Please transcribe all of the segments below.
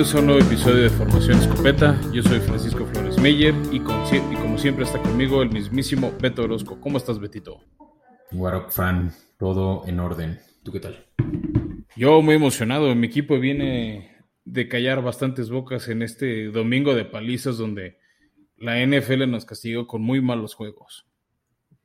Bienvenidos a un nuevo episodio de Formación Escopeta. Yo soy Francisco Flores Meyer y, como siempre está conmigo el mismísimo Beto Orozco. ¿Cómo estás, Betito? Warok Fran, todo en orden. ¿Tú qué tal? Yo muy emocionado. Mi equipo viene de callar bastantes bocas en este domingo de palizas donde la NFL nos castigó con muy malos juegos.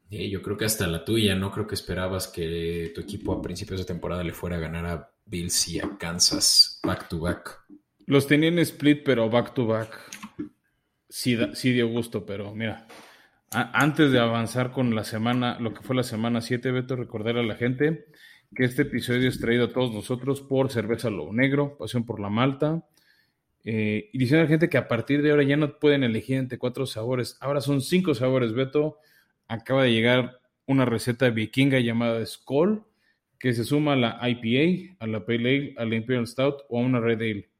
yo creo que hasta la tuya, no creo que esperabas que tu equipo a principios de temporada le fuera a ganar a Bills y a Kansas back to back. Los tenía en split, pero back to back sí, sí dio gusto, pero mira, antes de avanzar con la semana, lo que fue la semana 7, Beto, recordar a la gente que este episodio es traído a todos nosotros por Cerveza Lobo Negro, Pasión por la Malta. Eh, y diciendo a la gente que a partir de ahora ya no pueden elegir entre cuatro sabores, ahora son cinco sabores, Beto. Acaba de llegar una receta vikinga llamada Skoll, que se suma a la IPA, a la Pale Ale, a la Imperial Stout o a una Red Ale.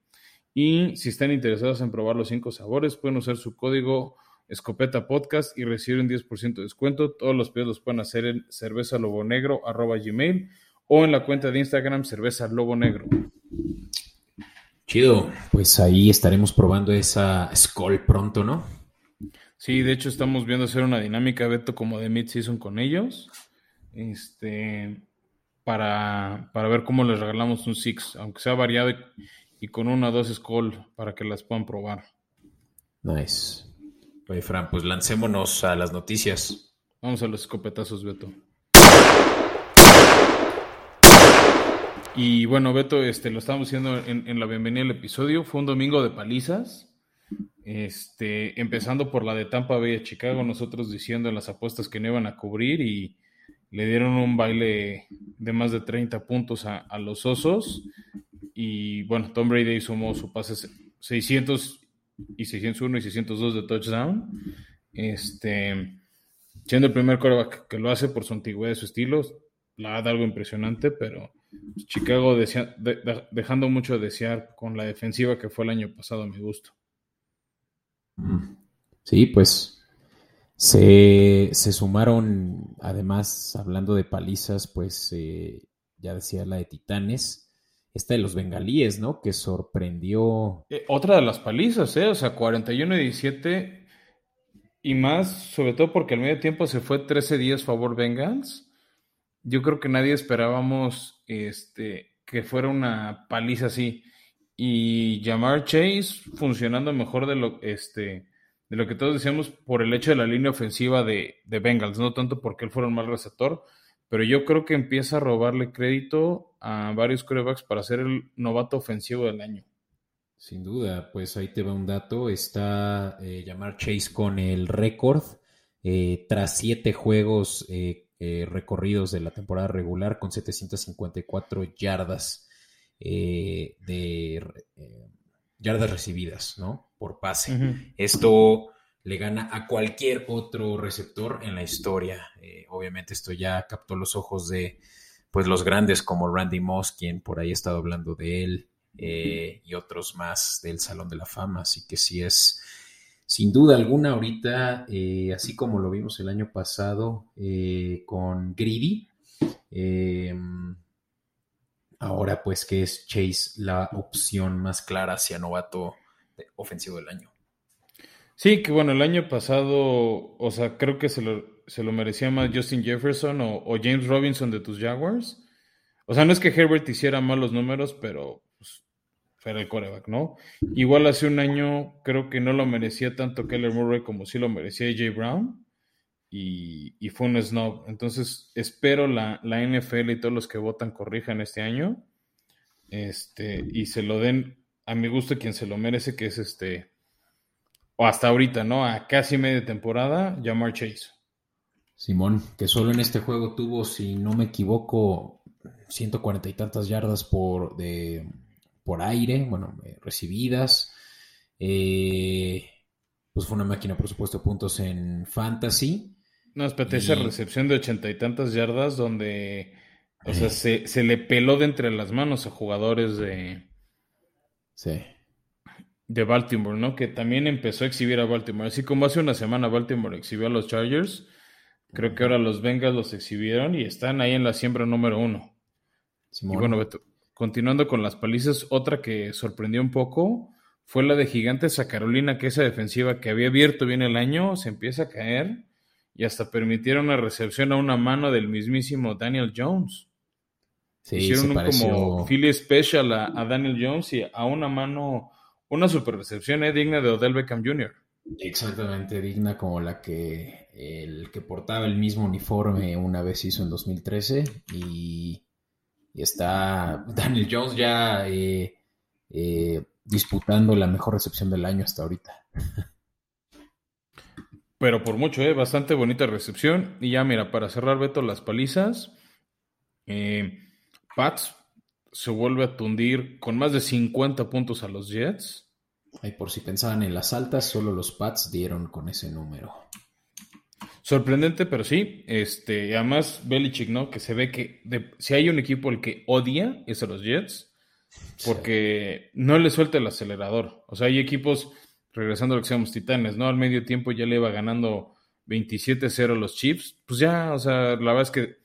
Y si están interesados en probar los cinco sabores, pueden usar su código Escopeta Podcast y recibir un 10% de descuento. Todos los pedidos los pueden hacer en cerveza lobo negro gmail o en la cuenta de Instagram cerveza lobo negro. Chido, pues ahí estaremos probando esa Skull pronto, ¿no? Sí, de hecho estamos viendo hacer una dinámica, Beto, como de mid-season con ellos. Este, para, para ver cómo les regalamos un Six, aunque sea variado y, con una o dos Skull para que las puedan probar. Nice. Oye, Fran, pues lancémonos a las noticias. Vamos a los escopetazos, Beto. Y bueno, Beto, este, lo estábamos haciendo en, la bienvenida al episodio. Fue un domingo de palizas. Este, empezando por la de Tampa Bay a Chicago, nosotros diciendo en las apuestas que no iban a cubrir y le dieron un baile de más de 30 puntos a, los Osos. Y bueno, Tom Brady sumó su pase 600 y 601 y 602 de touchdown. Este, siendo el primer quarterback que lo hace por su antigüedad y su estilo, la da algo impresionante, pero Chicago dejando mucho a desear con la defensiva que fue el año pasado a mi gusto. Sí, pues se, sumaron, además, hablando de palizas, pues eh, ya decía la de Titanes, esta de los bengalíes, ¿no? Que sorprendió. Eh, otra de las palizas, ¿eh? O sea, 41 y 17 y más, sobre todo porque al medio tiempo se fue 13 días favor Bengals. Yo creo que nadie esperábamos este, que fuera una paliza así. Y Jamar Chase funcionando mejor de lo, este, de lo que todos decíamos por el hecho de la línea ofensiva de, de Bengals, no tanto porque él fuera un mal receptor, pero yo creo que empieza a robarle crédito a varios quarterbacks para ser el novato ofensivo del año. Sin duda, pues ahí te va un dato. Está eh, Jamar Chase con el récord eh, tras siete juegos eh, recorridos de la temporada regular con 754 yardas de yardas recibidas, ¿no? Por pase. Esto le gana a cualquier otro receptor en la historia. Eh, obviamente esto ya captó los ojos de pues los grandes como Randy Moss, quien por ahí ha estado hablando de él, eh, y otros más del Salón de la Fama. Así que sí es, sin duda alguna, ahorita, eh, así como lo vimos el año pasado con Greedy, ahora pues que es Chase la opción más clara hacia novato ofensivo del año. Sí, que bueno, el año pasado, o sea, creo que se lo, se lo merecía más Justin Jefferson o, James Robinson de tus Jaguars. O sea, no es que Herbert hiciera malos números, pero pues, el coreback, ¿no? Igual hace un año creo que no lo merecía tanto Keller Murray como sí lo merecía AJ Brown. Y, y, fue un snob. Entonces, espero la, la, NFL y todos los que votan corrijan este año. Este, y se lo den a mi gusto quien se lo merece, que es este, o hasta ahorita, ¿no? A casi media temporada, Jamar Chase. Simón, que solo en este juego tuvo, si no me equivoco, 140 y tantas yardas por, de, por aire, bueno, eh, recibidas. Eh, pues fue una máquina, por supuesto, puntos en fantasy. No, espérate, esa recepción de ochenta y tantas yardas donde, o sea, se, se, le peló de entre las manos a jugadores de... Sí de Baltimore, ¿no? Que también empezó a exhibir a Baltimore. Así como hace una semana Baltimore exhibió a los Chargers, creo que ahora los Bengals los exhibieron y están ahí en la siembra número uno. Simón, bueno, continuando con las palizas, otra que sorprendió un poco fue la de Gigantes a Carolina, que esa defensiva que había abierto bien el año se empieza a caer y hasta permitieron una recepción a una mano del mismísimo Daniel Jones. Sí, Hicieron un como Philly Special a, Daniel Jones y a una mano, una super recepción eh, digna de Odell Beckham Jr. Exactamente, digna como la que el que portaba el mismo uniforme una vez hizo en 2013 y, está Daniel Jones ya eh, eh, disputando la mejor recepción del año hasta ahorita. Pero por mucho, ¿eh? bastante bonita recepción. Y ya, mira, para cerrar, Beto, las palizas. Eh, Pats se vuelve a tundir con más de 50 puntos a los Jets. Ay, por si pensaban en las altas, solo los Pats dieron con ese número. Sorprendente, pero sí. Este, además, Belichick, ¿no? Que se ve que si hay un equipo el que odia, es a los Jets. Porque no le suelta el acelerador. O sea, hay equipos regresando a lo que seamos titanes, ¿no? Al medio tiempo ya le iba ganando 27-0 los Chiefs. Pues ya, o sea, la verdad es que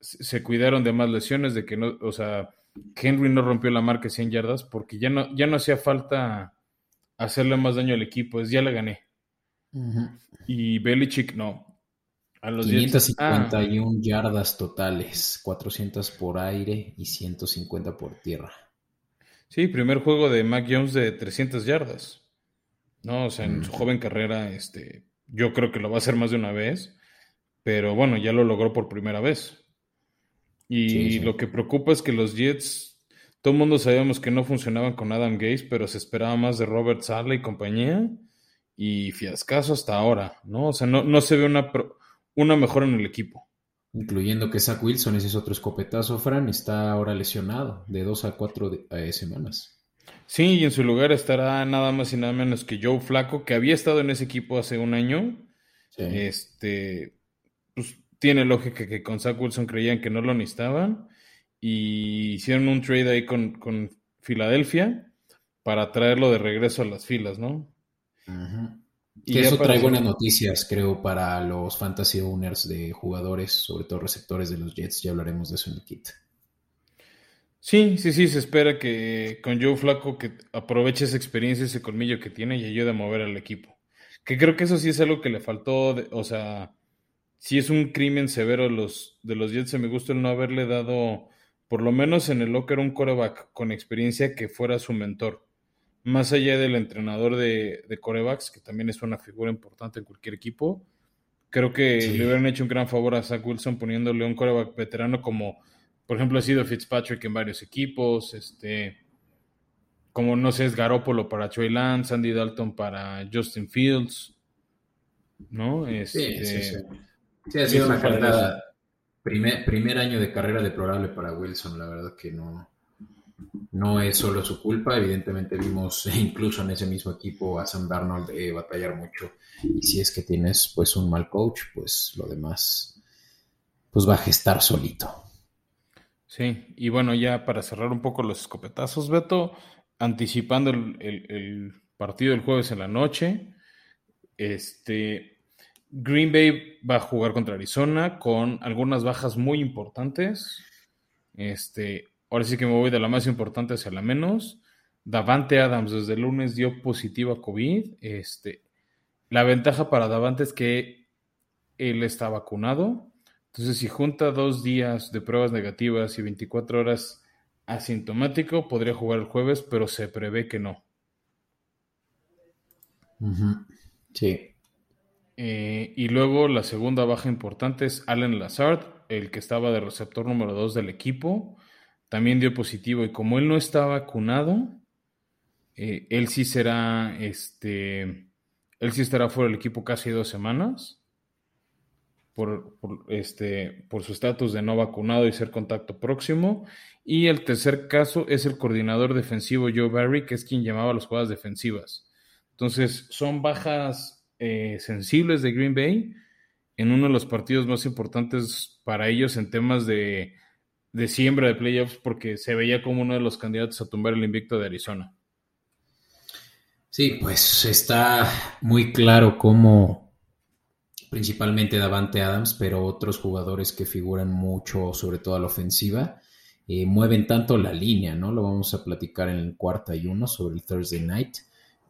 se cuidaron de más lesiones, de que no, o sea, Henry no rompió la marca de 100 yardas porque ya no, ya no hacía falta hacerle más daño al equipo, es ya le gané. Y Belichick no. A los 551 ah. yardas totales, 400 por aire y 150 por tierra. Sí, primer juego de Mac Jones de 300 yardas. ¿no? O sea, en su joven carrera, este, yo creo que lo va a hacer más de una vez, pero bueno, ya lo logró por primera vez. Y lo que preocupa es que los Jets, todo el mundo sabíamos que no funcionaban con Adam Gates, pero se esperaba más de Robert Sala y compañía, y fiascazo hasta ahora, ¿no? O sea, no, no se ve una, una mejora en el equipo. Incluyendo que Zach Wilson, ese es otro escopetazo, Fran, está ahora lesionado de dos a cuatro eh, semanas. Sí, y en su lugar estará nada más y nada menos que Joe Flaco, que había estado en ese equipo hace un año. Este, pues tiene lógica que con Zach Wilson creían que no lo necesitaban y hicieron un trade ahí con, Filadelfia para traerlo de regreso a las filas, ¿no? Y eso trae buenas noticias, creo, para los fantasy owners de jugadores, sobre todo receptores de los Jets. Ya hablaremos de eso en el kit. Sí, sí, sí, se espera que con Joe Flaco que aproveche esa experiencia, ese colmillo que tiene y ayude a mover al equipo. Que creo que eso sí es algo que le faltó, o sea, sí es un crimen severo los, de los Jets, me gusta el no haberle dado, por lo menos en el locker, un coreback con experiencia que fuera su mentor. Más allá del entrenador de, de corebacks, que también es una figura importante en cualquier equipo, creo que le hubieran hecho un gran favor a Zach Wilson poniéndole un coreback veterano como por ejemplo, ha sido Fitzpatrick en varios equipos, este, como no sé, es Garópolo para Trey Lance, Andy Dalton para Justin Fields, ¿no? sí, sí, este, sí. sí ha sido una carrera, primer, primer año de carrera deplorable para Wilson, la verdad que no, no es solo su culpa, evidentemente vimos incluso en ese mismo equipo a Sam Darnold eh, batallar mucho, y si es que tienes pues un mal coach, pues lo demás pues va a gestar solito. Sí, y bueno, ya para cerrar un poco los escopetazos, Beto, anticipando el, partido del jueves en la noche, este, Green Bay va a jugar contra Arizona con algunas bajas muy importantes. Este, ahora sí que me voy de la más importante hacia la menos. Davante Adams desde el lunes dio positivo a COVID. Este, la ventaja para Davante es que él está vacunado. Entonces, si junta dos días de pruebas negativas y 24 horas asintomático, podría jugar el jueves, pero se prevé que no. Sí. Eh, y luego la segunda baja importante es Allen Lazard, el que estaba de receptor número 2 del equipo. También dio positivo y como él no está vacunado, eh, él sí será, este, él sí estará fuera del equipo casi dos semanas por, este, por su estatus de no vacunado y ser contacto próximo. Y el tercer caso es el coordinador defensivo Joe Barry, que es quien llamaba las jugadas defensivas. Entonces, son bajas eh, sensibles de Green Bay en uno de los partidos más importantes para ellos en temas de, de siembra de playoffs, porque se veía como uno de los candidatos a tumbar el invicto de Arizona. Sí, pues está muy claro cómo principalmente Davante Adams, pero otros jugadores que figuran mucho, sobre todo a la ofensiva, eh, mueven tanto la línea, ¿no? Lo vamos a platicar en el cuarta y uno sobre el Thursday Night,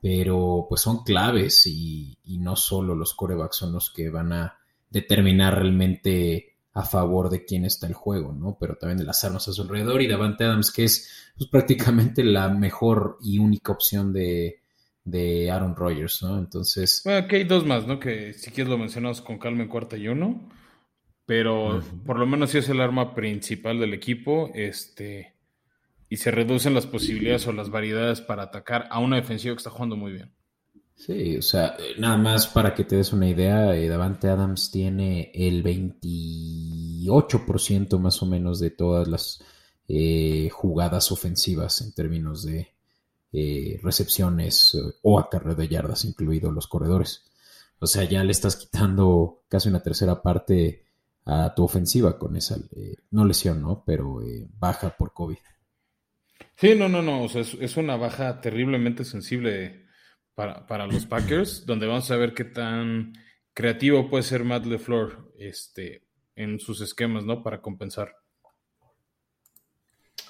pero pues son claves y, y no solo los corebacks son los que van a determinar realmente a favor de quién está el juego, ¿no? Pero también de las armas a su alrededor y Davante Adams, que es pues, prácticamente la mejor y única opción de, de Aaron Rodgers, ¿no? Entonces... Bueno, aquí hay dos más, ¿no? Que si quieres lo mencionamos con calma en cuarta y uno, pero por lo menos sí es el arma principal del equipo, este, y se reducen las posibilidades o las variedades para atacar a una defensiva que está jugando muy bien. Sí, o sea, nada más para que te des una idea, eh, Davante Adams tiene el 28% más o menos de todas las eh, jugadas ofensivas en términos de eh, recepciones o acarreo de yardas, incluidos los corredores. O sea, ya le estás quitando casi una tercera parte a tu ofensiva con esa, no lesión, ¿no? Pero baja por COVID. Sí, no, no, no, o sea, es, es una baja terriblemente sensible para, para los Packers, donde vamos a ver qué tan creativo puede ser Matt LeFleur este, en sus esquemas, ¿no? Para compensar.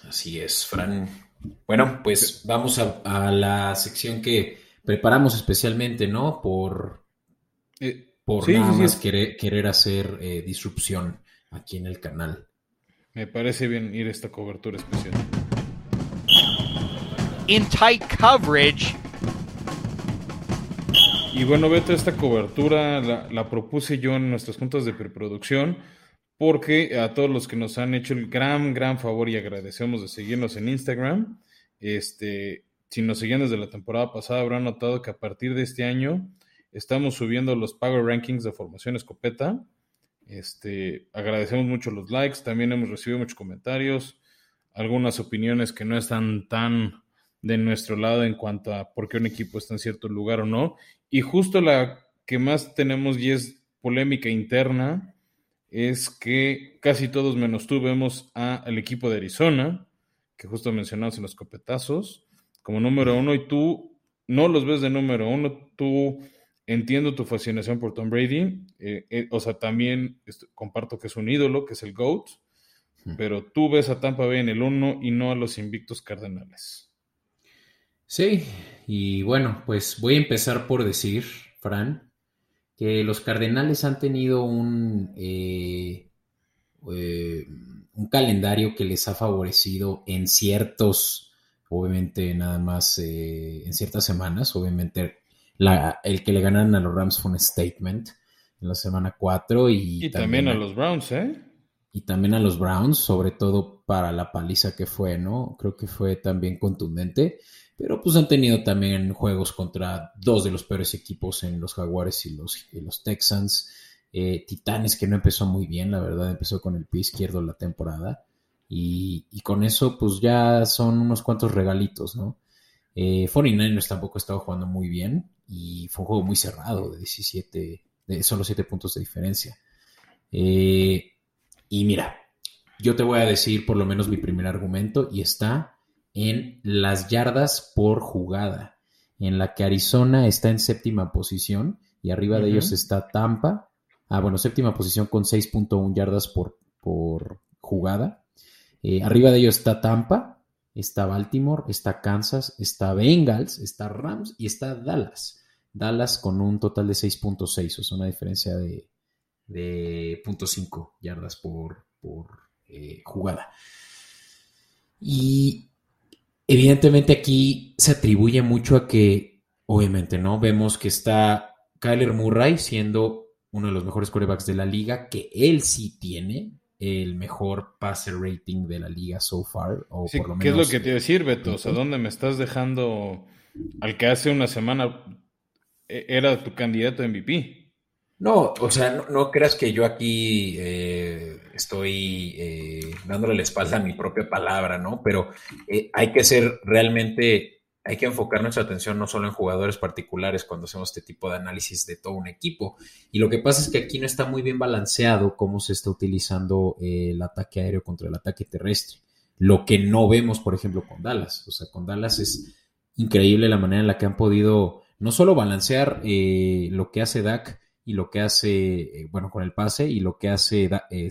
Así es, Fran. Bueno, pues vamos a, la sección que preparamos especialmente, ¿no? Por, eh, por nada más querer, querer, hacer eh, disrupción aquí en el canal. Me parece bien ir a esta cobertura especial. In tight coverage. Y bueno, Beto, esta cobertura la, propuse yo en nuestras juntas de preproducción porque a todos los que nos han hecho el gran, gran favor y agradecemos de seguirnos en Instagram, este, si nos seguían desde la temporada pasada habrán notado que a partir de este año estamos subiendo los Power Rankings de Formación Escopeta. Este, agradecemos mucho los likes, también hemos recibido muchos comentarios, algunas opiniones que no están tan de nuestro lado en cuanto a por qué un equipo está en cierto lugar o no. Y justo la que más tenemos y es polémica interna es que casi todos menos tú vemos al equipo de Arizona, que justo mencionamos en los copetazos, como número uno, y tú no los ves de número uno, tú entiendo tu fascinación por Tom Brady, eh, eh, o sea, también comparto que es un ídolo, que es el GOAT, pero tú ves a Tampa Bay en el uno y no a los invictos Cardenales. Sí, y bueno, pues voy a empezar por decir, Fran, que los Cardenales han tenido un, eh, eh, un calendario que les ha favorecido en ciertos, obviamente nada más eh, en ciertas semanas, obviamente la, el que le ganaron a los Rams fue un statement en la semana 4 y, y también, a los Browns, ¿eh? Y también a los Browns, sobre todo para la paliza que fue, ¿no? Creo que fue también contundente. Pero pues han tenido también juegos contra dos de los peores equipos en los Jaguares y los, los Texans. Eh, Titanes que no empezó muy bien, la verdad, empezó con el pie izquierdo la temporada. Y, con eso pues ya son unos cuantos regalitos, ¿no? Eh, 49ers tampoco estaba jugando muy bien y fue un juego muy cerrado de 17, de solo 7 puntos de diferencia. Eh, y mira, yo te voy a decir por lo menos mi primer argumento y está en las yardas por jugada, en la que Arizona está en séptima posición y arriba de ellos está Tampa. Ah, bueno, séptima posición con 6.1 yardas por, por jugada. Eh, arriba de ellos está Tampa, está Baltimore, está Kansas, está Bengals, está Rams y está Dallas. Dallas con un total de 6.6, o sea, una diferencia de, de 0.5 yardas por, por eh, jugada. Y Evidentemente aquí se atribuye mucho a que, obviamente, ¿no? Vemos que está Kyler Murray siendo uno de los mejores corebacks de la liga, que él sí tiene el mejor passer rating de la liga so far. O por lo menos, ¿Qué es lo que te iba a decir, Beto? O sea, ¿dónde me estás dejando al que hace una semana e-, era tu candidato a MVP? No, o sea, no, creas que yo aquí eh, estoy eh, dándole la espalda a mi propia palabra, ¿no? Pero eh, hay que ser realmente, hay que enfocar nuestra atención no solo en jugadores particulares cuando hacemos este tipo de análisis de todo un equipo. Y lo que pasa es que aquí no está muy bien balanceado cómo se está utilizando el ataque aéreo contra el ataque terrestre. Lo que no vemos, por ejemplo, con Dallas. O sea, con Dallas es increíble la manera en la que han podido no solo balancear lo que hace Dak, y lo que hace, eh, bueno, con el pase y lo que hace eh,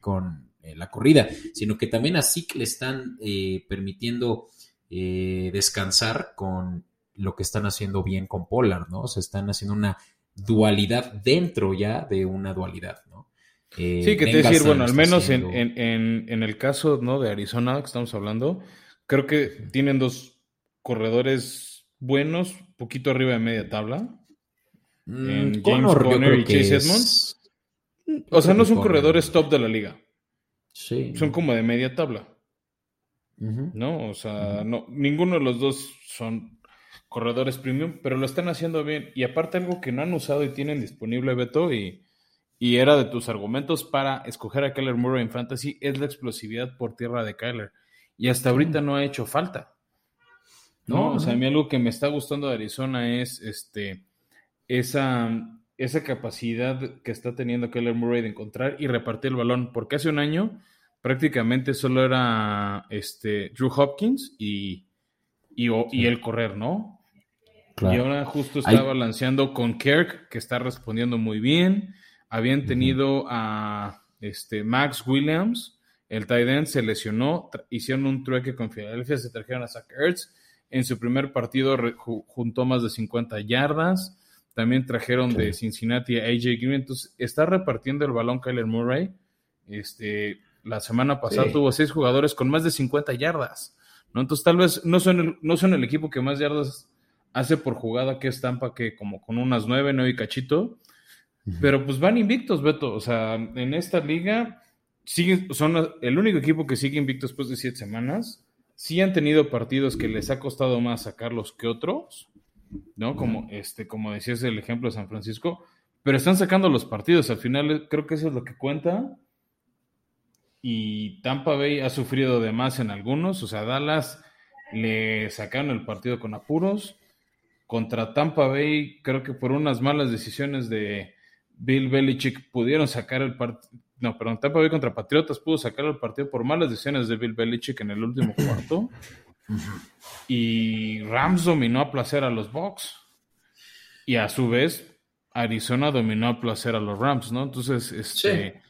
con la corrida, sino que también a Zeke le están eh, permitiendo eh, descansar con lo que están haciendo bien con Pollard, ¿no? O sea, están haciendo una dualidad dentro ya de una dualidad, ¿no? Eh, sí, que te decir, bueno, al menos en, en, el caso ¿no? de Arizona que estamos hablando, creo que tienen dos corredores buenos, poquito arriba de media tabla. Mm, en James Conner y Chase Edmonds. O sea, no son corredores top de la liga. Sí. Son como de media tabla. ¿No? O sea, no, ninguno de los dos son corredores premium, pero lo están haciendo bien. Y aparte algo que no han usado y tienen disponible, Beto, y, y era de tus argumentos para escoger a Kyler Murray en Fantasy, es la explosividad por tierra de Kyler. Y hasta ahorita no ha hecho falta. ¿no? o sea, a mí algo que me está gustando de Arizona es este, esa, esa capacidad que está teniendo Keller Murray de encontrar y repartir el balón, porque hace un año prácticamente solo era este, Drew Hopkins y, y, el correr, ¿no? Y ahora justo está balanceando con Kirk, que está respondiendo muy bien. Habían tenido a este, Max Williams, el tight end se lesionó, hicieron un trueque con Filadelfia, se trajeron a Zach Ertz. En su primer partido juntó más de 50 yardas. También trajeron de Cincinnati a AJ Green. Entonces, está repartiendo el balón Kyler Murray. Este, la semana pasada tuvo seis jugadores con más de 50 yardas. ¿no? Entonces, tal vez no son, el, no son el equipo que más yardas hace por jugada que estampa que como con unas nueve, nueve y cachito. Pero pues van invictos, Beto. O sea, en esta liga siguen, son el único equipo que sigue invicto después de siete semanas. Sí han tenido partidos que les ha costado más sacarlos que otros, ¿no? Como, este, como decías el ejemplo de San Francisco, pero están sacando los partidos. Al final creo que eso es lo que cuenta. Y Tampa Bay ha sufrido de más en algunos. O sea, Dallas le sacaron el partido con apuros. Contra Tampa Bay, creo que por unas malas decisiones de Bill Belichick pudieron sacar el partido. No, perdón, Tampa Bay contra Patriotas pudo sacar el partido por malas decisiones de Bill Belichick en el último cuarto. Y Rams dominó a placer a los Bucks. Y a su vez, Arizona dominó a placer a los Rams, ¿no? Entonces, este,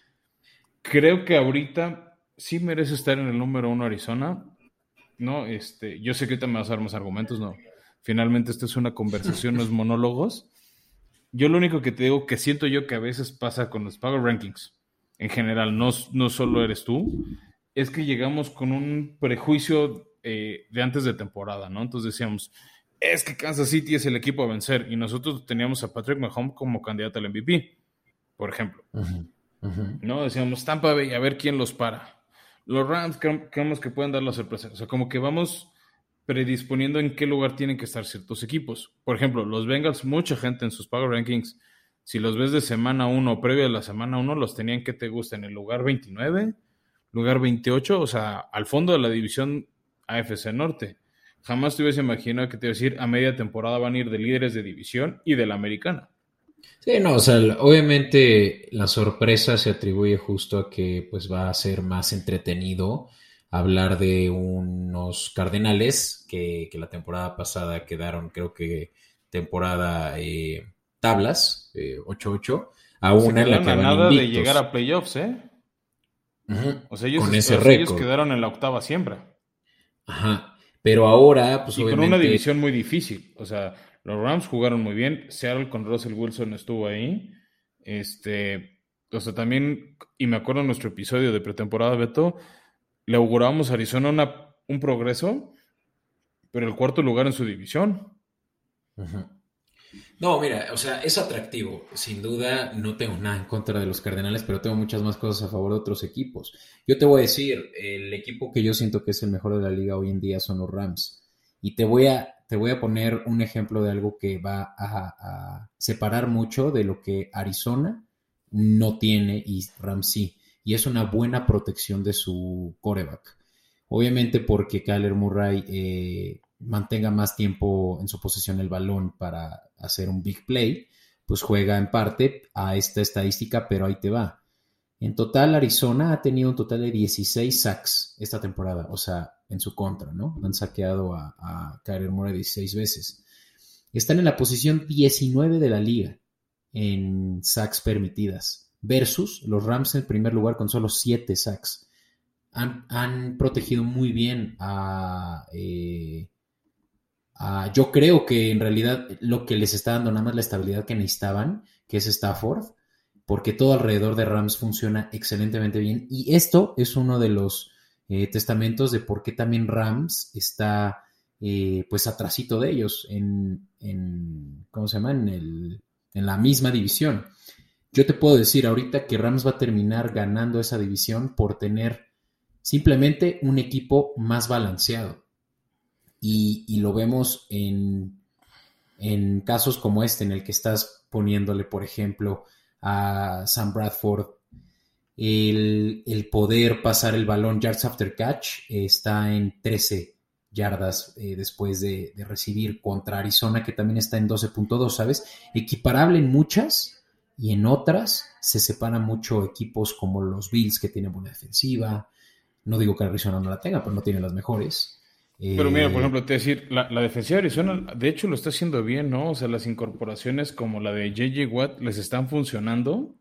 creo que ahorita sí merece estar en el número uno Arizona. ¿no? Este, yo sé que ahorita me vas a dar más argumentos, ¿no? Finalmente, esto es una conversación, no es monólogos. Yo lo único que te digo que siento yo que a veces pasa con los Power Rankings, en general, no, no solo eres tú, es que llegamos con un prejuicio eh, de antes de temporada, ¿no? Entonces decíamos, es que Kansas City es el equipo a vencer y nosotros teníamos a Patrick Mahomes como candidato al MVP, por ejemplo. ¿No? Decíamos, Tampa Bay, a ver quién los para. Los Rams creemos que pueden dar la sorpresa. O sea, como que vamos predisponiendo en qué lugar tienen que estar ciertos equipos. Por ejemplo, los Bengals, mucha gente en sus Power Rankings, si los ves de semana 1 o previo a la semana 1, los tenían que te gusta en el lugar 29, lugar 28, o sea, al fondo de la división AFC Norte. Jamás te hubiese imaginado que te iba a decir a media temporada van a ir de líderes de división y de la americana. Sí, no, o sea, obviamente la sorpresa se atribuye justo a que pues va a ser más entretenido hablar de unos Cardenales que, la temporada pasada quedaron, creo que temporada eh, tablas, 8-8, eh, a una en la que nada de llegar a playoffs, ¿eh? O sea, ellos, Con ese ellos quedaron en la octava siembra. Ajá. Pero ahora, pues y con una división muy difícil. O sea, los Rams jugaron muy bien. Seattle con Russell Wilson estuvo ahí. Este, o sea, también, y me acuerdo en nuestro episodio de pretemporada, Beto, le augurábamos a Arizona una, un progreso, pero el cuarto lugar en su división. Ajá. No, mira, o sea, es atractivo. Sin duda, no tengo nada en contra de los Cardenales, pero tengo muchas más cosas a favor de otros equipos. Yo te voy a decir, el equipo que yo siento que es el mejor de la liga hoy en día son los Rams. Y te voy a, te voy a poner un ejemplo de algo que va a, separar mucho de lo que Arizona no tiene y Rams sí. Y es una buena protección de su coreback. Obviamente porque Kyler Murray eh, mantenga más tiempo en su posesión el balón para hacer un big play, pues juega en parte a esta estadística, pero ahí te va. En total, Arizona ha tenido un total de 16 sacks esta temporada, o sea, en su contra, ¿no? Han saqueado a, a Kyler Murray 16 veces. Están en la posición 19 de la liga en sacks permitidas. versus los Rams en primer lugar con solo 7 sacks. Han, protegido muy bien eh, a, Yo creo que en realidad lo que les está dando nada más la estabilidad que necesitaban, que es Stafford, porque todo alrededor de Rams funciona excelentemente bien. Y esto es uno de los eh, testamentos de por qué también Rams está eh, pues atrasito de ellos en, en ¿cómo se llama? En, el, en la misma división. Yo te puedo decir ahorita que Rams va a terminar ganando esa división por tener simplemente un equipo más balanceado. Y, lo vemos en, en, casos como este, en el que estás poniéndole, por ejemplo, a Sam Bradford el, el poder pasar el balón yards after catch está en 13 yardas eh, después de, recibir contra Arizona, que también está en 12.2, ¿sabes? Equiparable en muchas y en otras se separan mucho equipos como los Bills, que tienen buena defensiva. No digo que Arizona no la tenga, pero no tiene las mejores. Pero mira, por eh, ejemplo, te decir, la, la, defensiva de Arizona, de hecho, lo está haciendo bien, ¿no? O sea, las incorporaciones como la de JJ Watt les están funcionando.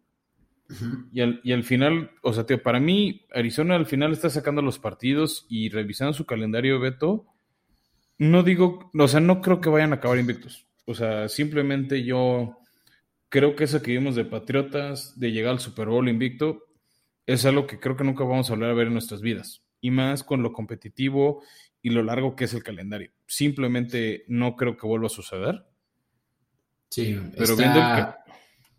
y, al, y, al, final, o sea, tío, para mí, Arizona al final está sacando los partidos y revisando su calendario, Beto. No digo, o sea, no creo que vayan a acabar invictos. O sea, simplemente yo creo que eso que vimos de Patriotas, de llegar al Super Bowl invicto, es algo que creo que nunca vamos a volver a ver en nuestras vidas. Y más con lo competitivo y lo largo que es el calendario. Simplemente no creo que vuelva a suceder. Sí, pero está,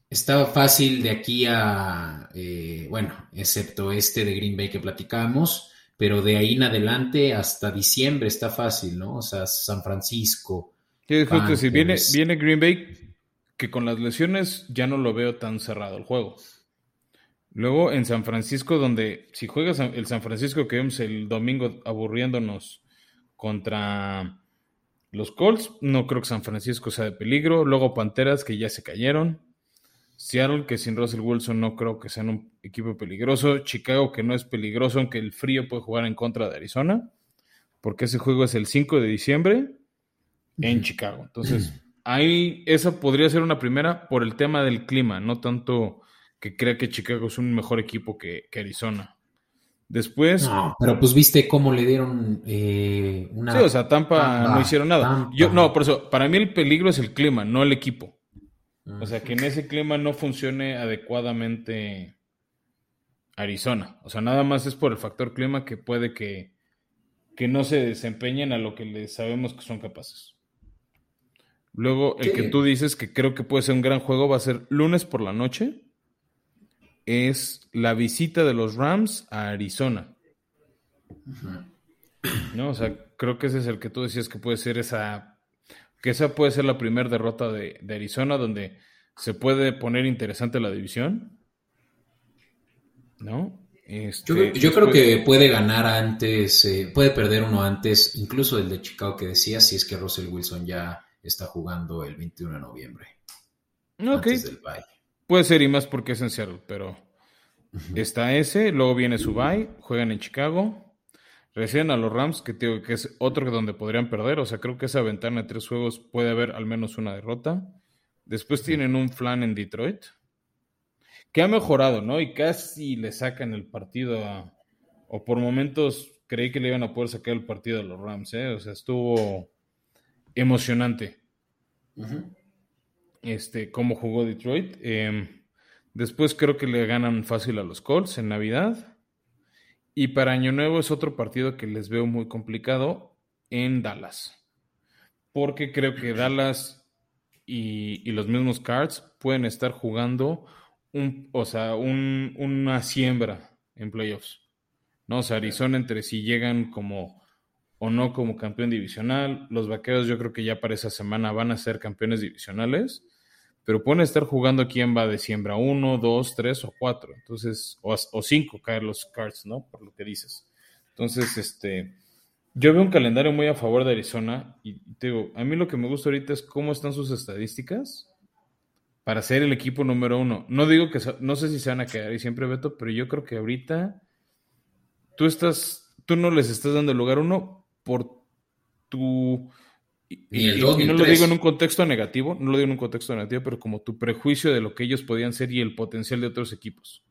estaba fácil de aquí a, eh, bueno, excepto este de Green Bay que platicamos, pero de ahí en adelante hasta diciembre está fácil, ¿no? O sea, San Francisco. Sí, justo si viene, viene Green Bay, que con las lesiones ya no lo veo tan cerrado el juego. Luego en San Francisco, donde si juegas el San Francisco que vemos el domingo aburriéndonos contra los Colts, no creo que San Francisco sea de peligro. Luego Panteras que ya se cayeron. Seattle, que sin Russell Wilson no creo que sean un equipo peligroso. Chicago, que no es peligroso, aunque el frío puede jugar en contra de Arizona, porque ese juego es el 5 de diciembre en Chicago. Entonces, ahí esa podría ser una primera por el tema del clima, no tanto que crea que Chicago es un mejor equipo que, Arizona. Después. No, pero pues viste cómo le dieron eh, una. Sí, o sea, Tampa, no hicieron nada. Yo, no, por eso, para mí el peligro es el clima, no el equipo. O sea, que en ese clima no funcione adecuadamente Arizona. O sea, nada más es por el factor clima que puede que, que no se desempeñen a lo que les sabemos que son capaces. Luego, el que tú dices que creo que puede ser un gran juego va a ser lunes por la noche. Es la visita de los Rams a Arizona. ¿No? O sea, creo que ese es el que tú decías que puede ser esa que esa puede ser la primera derrota de, Arizona donde se puede poner interesante la división. ¿No? Este, yo, creo que puede ganar antes, eh, puede perder uno antes, incluso el de Chicago que decía, si es que Russell Wilson ya está jugando el 21 de noviembre. Ok. Puede ser y más porque es en Seattle, pero está ese, luego viene su bye, juegan en Chicago, Recién a los Rams, que, que es otro donde podrían perder. O sea, creo que esa ventana de tres juegos puede haber al menos una derrota. Después tienen un flan en Detroit, que ha mejorado, ¿no? Y casi le sacan el partido a, O por momentos creí que le iban a poder sacar el partido a los Rams, ¿eh? O sea, estuvo emocionante. Este, cómo jugó Detroit. Em, después creo que le ganan fácil a los Colts en Navidad. Y para Año Nuevo es otro partido que les veo muy complicado en Dallas. Porque creo que Dallas y, los mismos Cards pueden estar jugando un, o sea, una siembra en playoffs. ¿no? O sea, Arizona entre si llegan como o no como campeón divisional. Los vaqueros yo creo que ya para esa semana van a ser campeones divisionales pero pueden estar jugando quién va de siembra, uno, dos, tres o cuatro, entonces, o, o cinco caer los cards, ¿no? Por lo que dices. Entonces, este, yo veo un calendario muy a favor de Arizona y te digo, a mí lo que me gusta ahorita es cómo están sus estadísticas para ser el equipo número uno. No digo que, no sé si se van a quedar ahí siempre, Beto, pero yo creo que ahorita tú estás, tú no les estás dando lugar uno por tu Y, no lo digo en un contexto negativo, no lo digo en un contexto negativo, pero como tu prejuicio de lo que ellos podían ser y el potencial de otros equipos.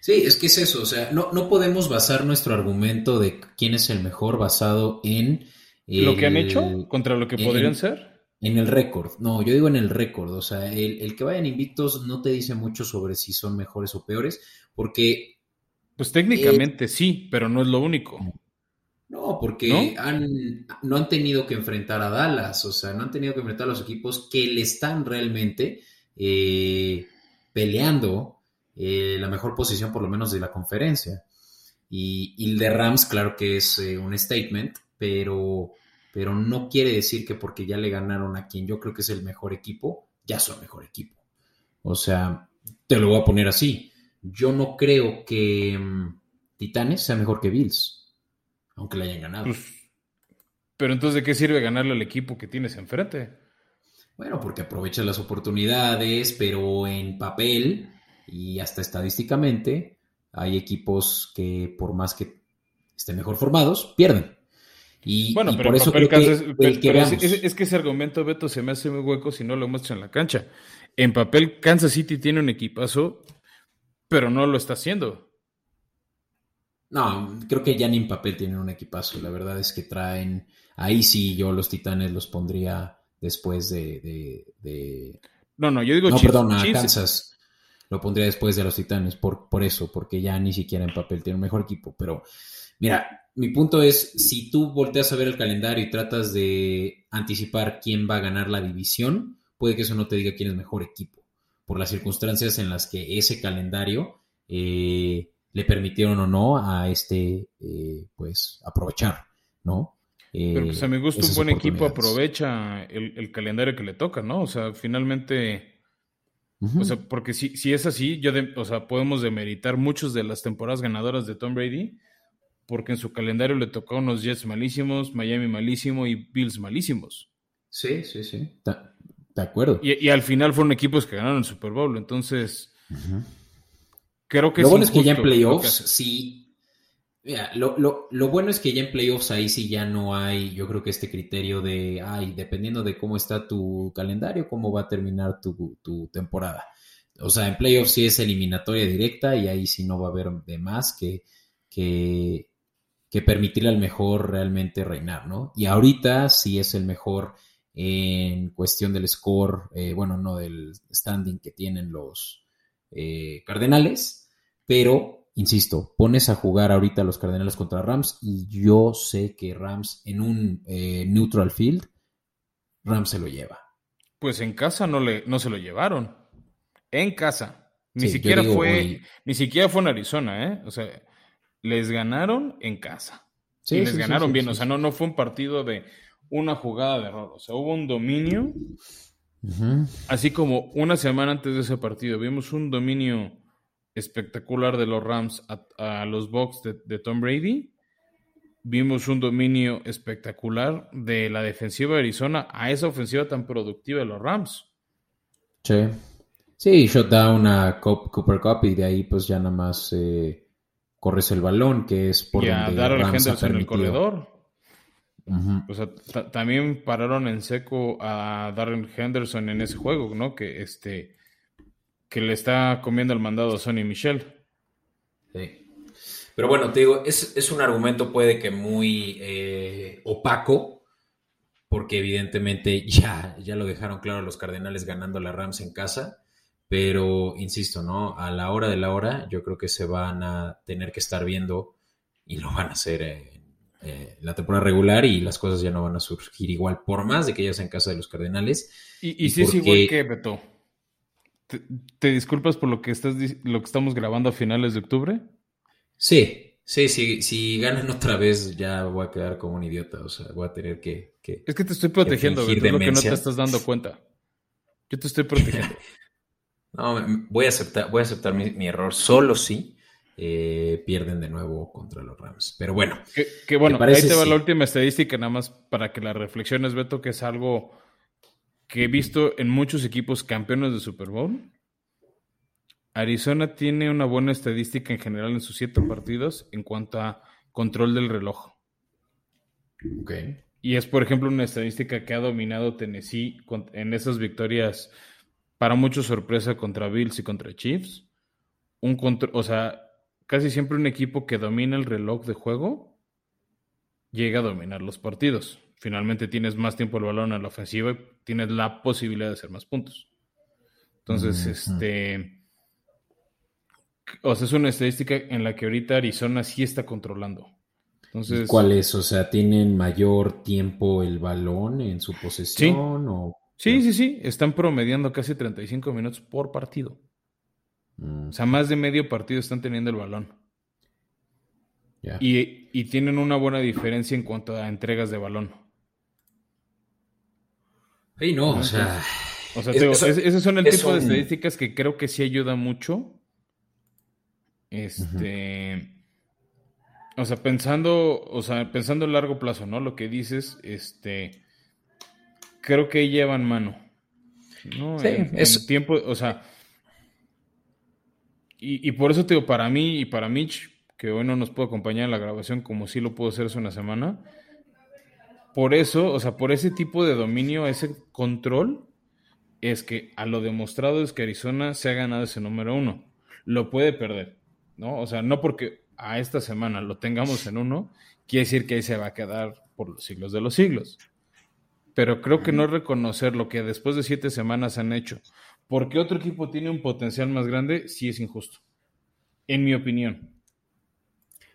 Sí, es que es eso, o sea, no, no podemos basar nuestro argumento de quién es el mejor basado en... ¿Lo que han hecho contra lo que podrían ser? En el récord, no, yo digo en el récord, o sea, el, el, que vayan invictos no te dice mucho sobre si son mejores o peores, porque... Pues técnicamente sí, pero no es lo único. No, porque ¿No? Han, no han tenido que enfrentar a Dallas, o sea, no han tenido que enfrentar a los equipos que le están realmente eh, peleando eh, la mejor posición, por lo menos, de la conferencia. Y, y el de Rams, claro que es eh, un statement, pero, pero no quiere decir que porque ya le ganaron a quien yo creo que es el mejor equipo, ya son mejor equipo. O sea, te lo voy a poner así. Yo no creo que um, Titanes sea mejor que Bills aunque le hayan ganado. Pues, pero entonces, ¿de qué sirve ganarle al equipo que tienes enfrente? Bueno, porque aprovechas las oportunidades, pero en papel y hasta estadísticamente hay equipos que por más que estén mejor formados, pierden. Y, bueno, pero por eso creo que, es, que ese argumento, Beto, se me hace muy hueco si no lo muestra en la cancha. En papel, Kansas City tiene un equipazo, pero no lo está haciendo. No, creo que ya ni en papel tienen un equipazo. La verdad es que traen. Ahí sí yo los titanes los pondría después de. de, No, no, yo digo No, perdón, a Kansas. Lo pondría después de los titanes, por, por eso, porque ya ni siquiera en papel tiene un mejor equipo. Pero, mira, mi punto es: si tú volteas a ver el calendario y tratas de anticipar quién va a ganar la división, puede que eso no te diga quién es mejor equipo. Por las circunstancias en las que ese calendario. Eh, le permitieron o no a este, eh, pues, aprovechar, ¿no? Pero pues a mi gusto un buen equipo aprovecha el, calendario que le toca, ¿no? O sea, finalmente, o sea, porque si, si es así, yo, o sea, podemos demeritar muchas de las temporadas ganadoras de Tom Brady, porque en su calendario le tocó unos Jets malísimos, Miami malísimo y Bills malísimos. Sí, sí, sí, de acuerdo. Y, y, al final fueron equipos que ganaron el Super Bowl, entonces... Creo que lo bueno es que ya en playoffs, sí. Mira, lo, lo, lo, bueno es que ya en playoffs ahí sí ya no hay, yo creo que este criterio de, ay, dependiendo de cómo está tu calendario, cómo va a terminar tu, tu temporada. O sea, en playoffs sí es eliminatoria directa y ahí sí no va a haber de más que, que, que permitirle al mejor realmente reinar, ¿no? Y ahorita sí es el mejor en cuestión del score, eh, bueno, no del standing que tienen los eh, Cardenales pero, insisto, pones a jugar ahorita los Cardenales contra Rams y yo sé que Rams en un eh, neutral field, Rams se lo lleva. Pues en casa no, le, no se lo llevaron. En casa. Ni siquiera fue, ni siquiera fue en Arizona, ¿eh? O sea, les ganaron en casa. Sí, y les ganaron bien. O sea, no, no fue un partido de una jugada de error. O sea, hubo un dominio. Así como una semana antes de ese partido vimos un dominio espectacular de los Rams a, los Bucks de, Tom Brady. Vimos un dominio espectacular de la defensiva de Arizona a esa ofensiva tan productiva de los Rams. Sí. Sí, shutdown a Cooper Cup y de ahí pues ya nada más eh, corres el balón, que es por y a Darrell Henderson en el corredor. O sea, también pararon en seco a Darren Henderson en ese juego, ¿no? Que este que le está comiendo el mandado a Sonny Michel. Sí. Pero bueno, te digo, es, un argumento puede que muy eh, opaco, porque evidentemente ya, ya lo dejaron claro los Cardenales ganando la Rams en casa, pero insisto, ¿no? A la hora de la hora, yo creo que se van a tener que estar viendo y lo van a hacer en, eh, la temporada regular y las cosas ya no van a surgir igual, por más de que ellos en casa de los Cardenales. Y, y, sí es igual que Beto. ¿Te, disculpas por lo que estás lo que estamos grabando a finales de octubre? Sí, sí, sí. Si ganan otra vez, ya voy a quedar como un idiota. O sea, voy a tener que. es que te estoy protegiendo, es lo que no te estás dando cuenta. Yo te estoy protegiendo. no, voy a aceptar, voy a aceptar mi, error solo si eh, pierden de nuevo contra los Rams. Pero bueno. Que, bueno, ahí te va la última estadística, nada más para que la reflexiones, Beto, que es algo que he visto en muchos equipos campeones de Super Bowl. Arizona tiene una buena estadística en general en sus siete partidos en cuanto a control del reloj. Ok. Y es, por ejemplo, una estadística que ha dominado Tennessee en esas victorias, para mucho sorpresa, contra Bills y contra Chiefs. Un o sea, casi siempre un equipo que domina el reloj de juego llega a dominar los partidos. Finalmente tienes más tiempo el balón en la ofensiva y tienes la posibilidad de hacer más puntos. Entonces, este. O sea, es una estadística en la que ahorita Arizona sí está controlando. Entonces, ¿Cuál es? O sea, ¿tienen mayor tiempo el balón en su posesión? Sí, sí, sí, Están promediando casi 35 minutos por partido. Mm. O sea, más de medio partido están teniendo el balón. Y, y, tienen una buena diferencia en cuanto a entregas de balón. Sí, no, o sea. O sea, esos son el tipo de estadísticas que creo que sí ayuda mucho. Este. O sea, pensando, o sea, pensando a largo plazo, ¿no? Lo que dices, este. Creo que llevan mano. ¿no? Sí, es... tiempo, o sea. Y, y, por eso te digo, para mí y para Mitch, que hoy no nos puede acompañar en la grabación como sí lo pudo hacer hace una semana. Por eso, o sea, por ese tipo de dominio, ese control, es que a lo demostrado es que Arizona se ha ganado ese número uno. Lo puede perder, ¿no? O sea, no porque a esta semana lo tengamos en uno, quiere decir que ahí se va a quedar por los siglos de los siglos. Pero creo que no reconocer lo que después de siete semanas han hecho, porque otro equipo tiene un potencial más grande, sí es injusto. En mi opinión.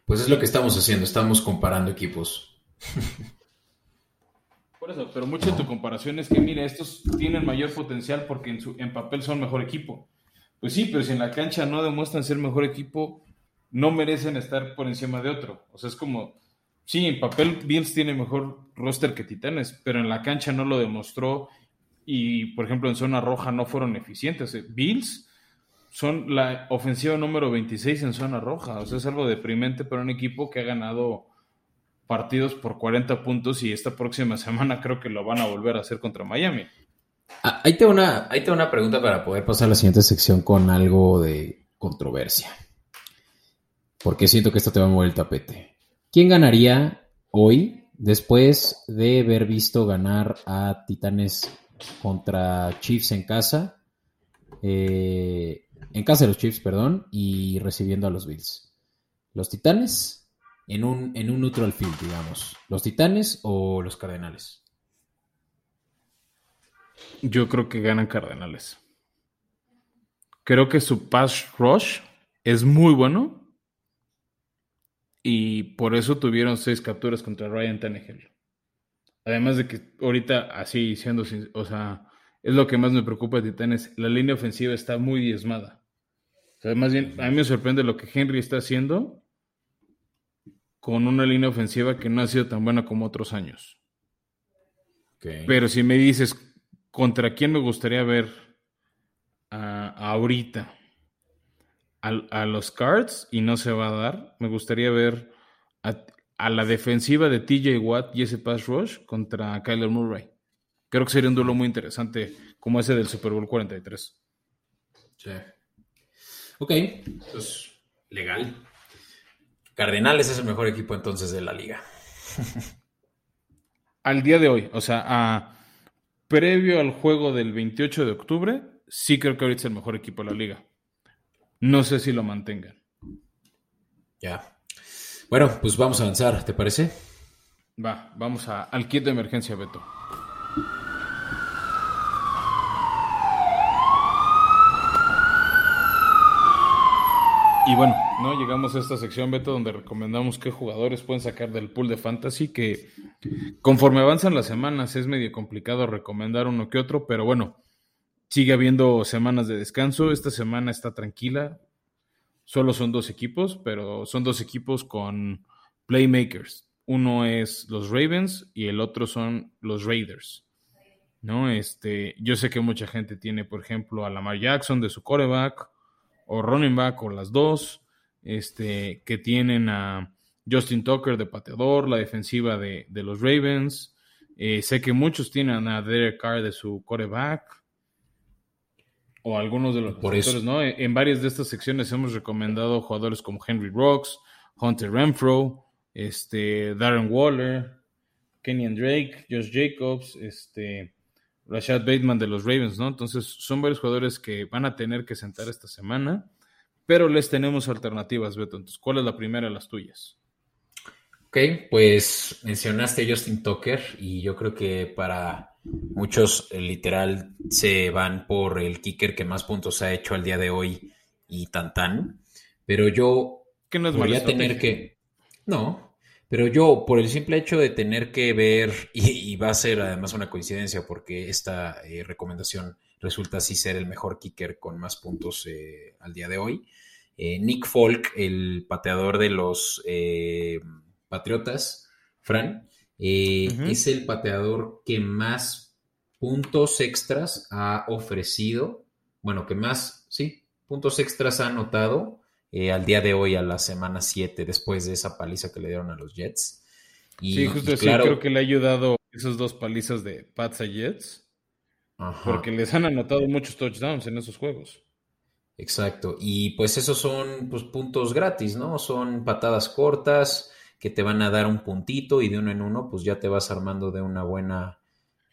Pues es lo que estamos haciendo, estamos comparando equipos. Por eso, pero mucha de tu comparación es que, mira, estos tienen mayor potencial porque en, en papel son mejor equipo. Pues sí, pero si en la cancha no demuestran ser mejor equipo, no merecen estar por encima de otro. O sea, es como, sí, en papel Bills tiene mejor roster que Titanes, pero en la cancha no lo demostró y, por ejemplo, en zona roja no fueron eficientes. Bills son la ofensiva número 26 en zona roja. O sea, es algo deprimente para un equipo que ha ganado partidos por 40 puntos y esta próxima semana creo que lo van a volver a hacer contra Miami. Ah, ahí tengo una, ahí una pregunta para poder pasar a la siguiente sección con algo de controversia. Porque siento que esto te va a mover el tapete. ¿Quién ganaría hoy después de haber visto ganar a Titanes contra Chiefs en casa? Eh, en casa de los Chiefs, perdón, y recibiendo a los Bills. ¿Los Titanes en un, en un neutral field, digamos. ¿Los Titanes o los Cardenales? Yo creo que ganan Cardenales. Creo que su pass rush es muy bueno. Y por eso tuvieron seis capturas contra Ryan Tannehill. Además de que ahorita, así siendo, o sea, es lo que más me preocupa Titanes. La línea ofensiva está muy diezmada. O sea, más bien, a mí me sorprende lo que Henry está haciendo con una línea ofensiva que no ha sido tan buena como otros años. Pero si me dices, ¿contra quién me gustaría ver ahorita? A, los Cards, y no se va a dar, me gustaría ver a, la defensiva de TJ Watt y ese pass rush contra Kyler Murray. Creo que sería un duelo muy interesante, como ese del Super Bowl 43. Sí. Ok, pues legal. Cardenales es el mejor equipo entonces de la liga. al día de hoy, o sea, previo al juego del 28 de octubre, sí creo que ahorita es el mejor equipo de la liga. No sé si lo mantengan. Ya. Bueno, pues vamos a avanzar, ¿te parece? Va, vamos a, al kit de emergencia, Beto. Y bueno, no llegamos a esta sección, Beto, donde recomendamos qué jugadores pueden sacar del pool de fantasy, que conforme avanzan las semanas es medio complicado recomendar uno que otro, pero bueno, sigue habiendo semanas de descanso. Esta semana está tranquila. Solo son dos equipos, pero son dos equipos con playmakers. Uno es los Ravens y el otro son los Raiders. ¿No? Este, yo sé que mucha gente tiene, por ejemplo, a Lamar Jackson de su coreback o running back o las dos, este, que tienen a Justin Tucker de pateador, la defensiva de, los Ravens. Eh, sé que muchos tienen a Derek Carr de su coreback. O algunos de los Por ¿no? En varias de estas secciones hemos recomendado jugadores como Henry Rocks, Hunter Renfro, este, Darren Waller, Kenyan Drake, Josh Jacobs, este, Rashad Bateman de los Ravens, ¿no? Entonces son varios jugadores que van a tener que sentar esta semana, pero les tenemos alternativas, Beto. Entonces, ¿cuál es la primera de las tuyas? Ok, pues mencionaste Justin Tucker y yo creo que para muchos eh, literal se van por el kicker que más puntos ha hecho al día de hoy y tan tan, pero yo Que no es voy a tener que... No, pero yo por el simple hecho de tener que ver, y, y va a ser además una coincidencia porque esta eh, recomendación resulta así ser el mejor kicker con más puntos eh, al día de hoy. Eh, Nick Folk, el pateador de los Patriotas, Fran, es el pateador que más puntos extras ha ofrecido, bueno, que más, sí, puntos extras ha anotado eh, al día de hoy, a la semana 7, después de esa paliza que le dieron a los Jets. Y, sí, justo y creo que le ha ayudado esos dos palizas de Pats a Jets, ajá. porque les han anotado muchos touchdowns en esos juegos. Exacto. Y pues esos son pues, puntos gratis, ¿no? Son patadas cortas que te van a dar un puntito y de uno en uno pues ya te vas armando de una buena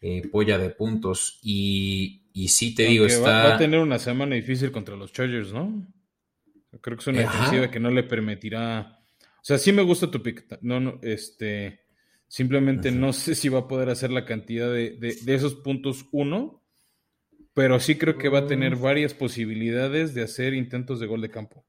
eh, polla de puntos. Y, y sí te digo, va, está... va a tener una semana difícil contra los Chargers, ¿no? Creo que es una defensiva que no le permitirá. O sea, sí me gusta tu pick. No, no, este. Simplemente no sé si va a poder hacer la cantidad de, de- de esos puntos uno, pero sí creo que va a tener varias posibilidades de hacer intentos de gol de campo.